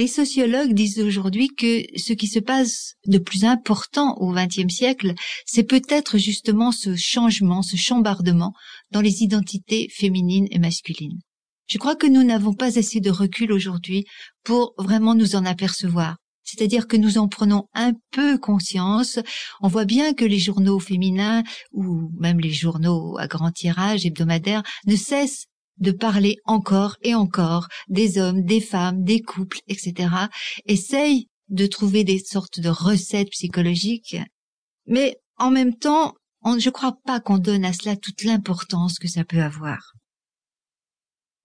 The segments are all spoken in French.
Les sociologues disent aujourd'hui que ce qui se passe de plus important au XXe siècle, c'est peut-être justement ce changement, ce chambardement dans les identités féminines et masculines. Je crois que nous n'avons pas assez de recul aujourd'hui pour vraiment nous en apercevoir. C'est-à-dire que nous en prenons un peu conscience. On voit bien que les journaux féminins ou même les journaux à grand tirage hebdomadaires ne cessent de parler encore et encore des hommes, des femmes, des couples, etc. Essaye de trouver des sortes de recettes psychologiques. Mais en même temps, je ne crois pas qu'on donne à cela toute l'importance que ça peut avoir.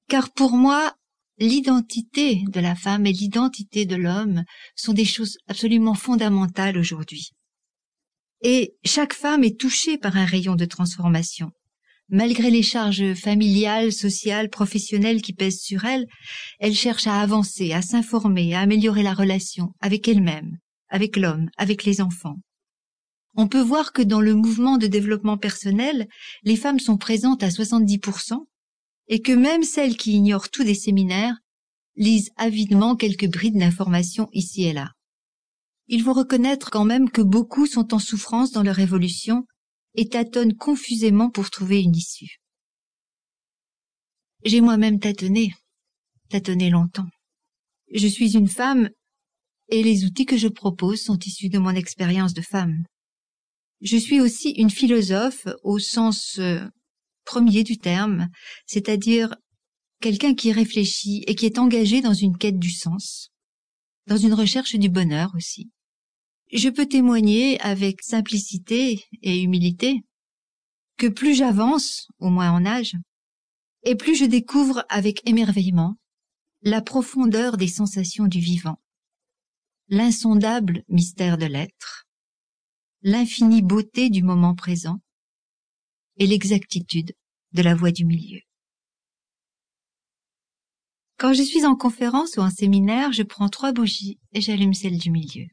Car pour moi, l'identité de la femme et l'identité de l'homme sont des choses absolument fondamentales aujourd'hui. Et chaque femme est touchée par un rayon de transformation malgré les charges familiales, sociales, professionnelles qui pèsent sur elle, elle cherche à avancer, à s'informer, à améliorer la relation avec elle-même, avec l'homme, avec les enfants. On peut voir que dans le mouvement de développement personnel, les femmes sont présentes à 70%, et que même celles qui ignorent tout des séminaires lisent avidement quelques brides d'informations ici et là. Il faut reconnaître quand même que beaucoup sont en souffrance dans leur évolution et tâtonne confusément pour trouver une issue. J'ai moi-même tâtonné, tâtonné longtemps. Je suis une femme et les outils que je propose sont issus de mon expérience de femme. Je suis aussi une philosophe au sens euh, premier du terme, c'est-à-dire quelqu'un qui réfléchit et qui est engagé dans une quête du sens, dans une recherche du bonheur aussi. Je peux témoigner avec simplicité et humilité que plus j'avance, au moins en âge, et plus je découvre avec émerveillement la profondeur des sensations du vivant, l'insondable mystère de l'être, l'infinie beauté du moment présent et l'exactitude de la voie du milieu. Quand je suis en conférence ou en séminaire, je prends trois bougies et j'allume celle du milieu.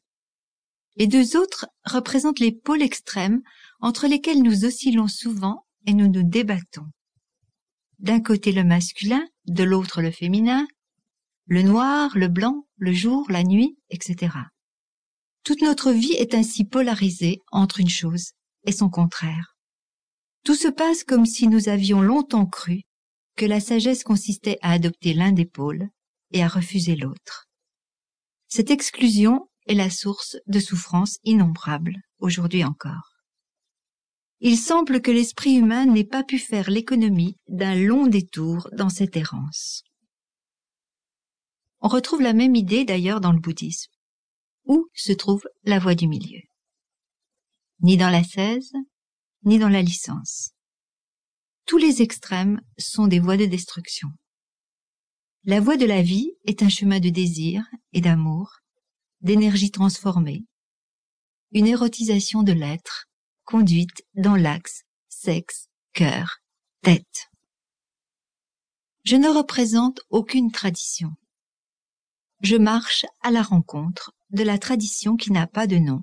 Les deux autres représentent les pôles extrêmes entre lesquels nous oscillons souvent et nous nous débattons. D'un côté le masculin, de l'autre le féminin, le noir, le blanc, le jour, la nuit, etc. Toute notre vie est ainsi polarisée entre une chose et son contraire. Tout se passe comme si nous avions longtemps cru que la sagesse consistait à adopter l'un des pôles et à refuser l'autre. Cette exclusion est la source de souffrances innombrables, aujourd'hui encore. Il semble que l'esprit humain n'ait pas pu faire l'économie d'un long détour dans cette errance. On retrouve la même idée d'ailleurs dans le bouddhisme. Où se trouve la voie du milieu? Ni dans la cèse, ni dans la licence. Tous les extrêmes sont des voies de destruction. La voie de la vie est un chemin de désir et d'amour d'énergie transformée, une érotisation de l'être, conduite dans l'axe sexe, cœur, tête. Je ne représente aucune tradition. Je marche à la rencontre de la tradition qui n'a pas de nom.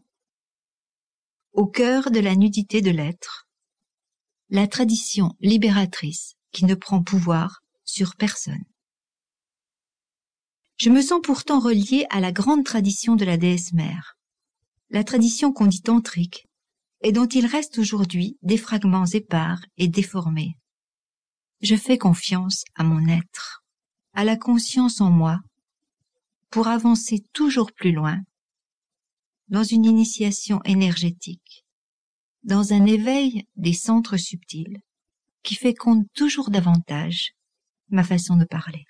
Au cœur de la nudité de l'être, la tradition libératrice qui ne prend pouvoir sur personne. Je me sens pourtant relié à la grande tradition de la déesse mère, la tradition qu'on dit tantrique, et dont il reste aujourd'hui des fragments épars et déformés. Je fais confiance à mon être, à la conscience en moi, pour avancer toujours plus loin, dans une initiation énergétique, dans un éveil des centres subtils, qui féconde toujours davantage ma façon de parler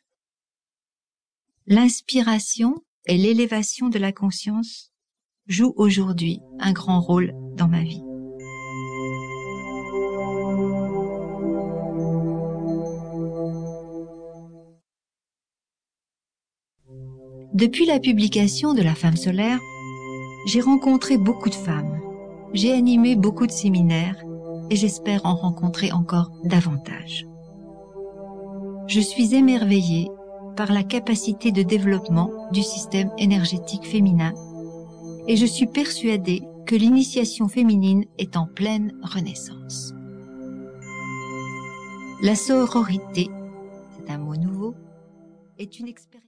l'inspiration et l'élévation de la conscience jouent aujourd'hui un grand rôle dans ma vie. Depuis la publication de La femme solaire, j'ai rencontré beaucoup de femmes, j'ai animé beaucoup de séminaires et j'espère en rencontrer encore davantage. Je suis émerveillée par la capacité de développement du système énergétique féminin et je suis persuadée que l'initiation féminine est en pleine renaissance. La sororité, c'est un mot nouveau, est une expérience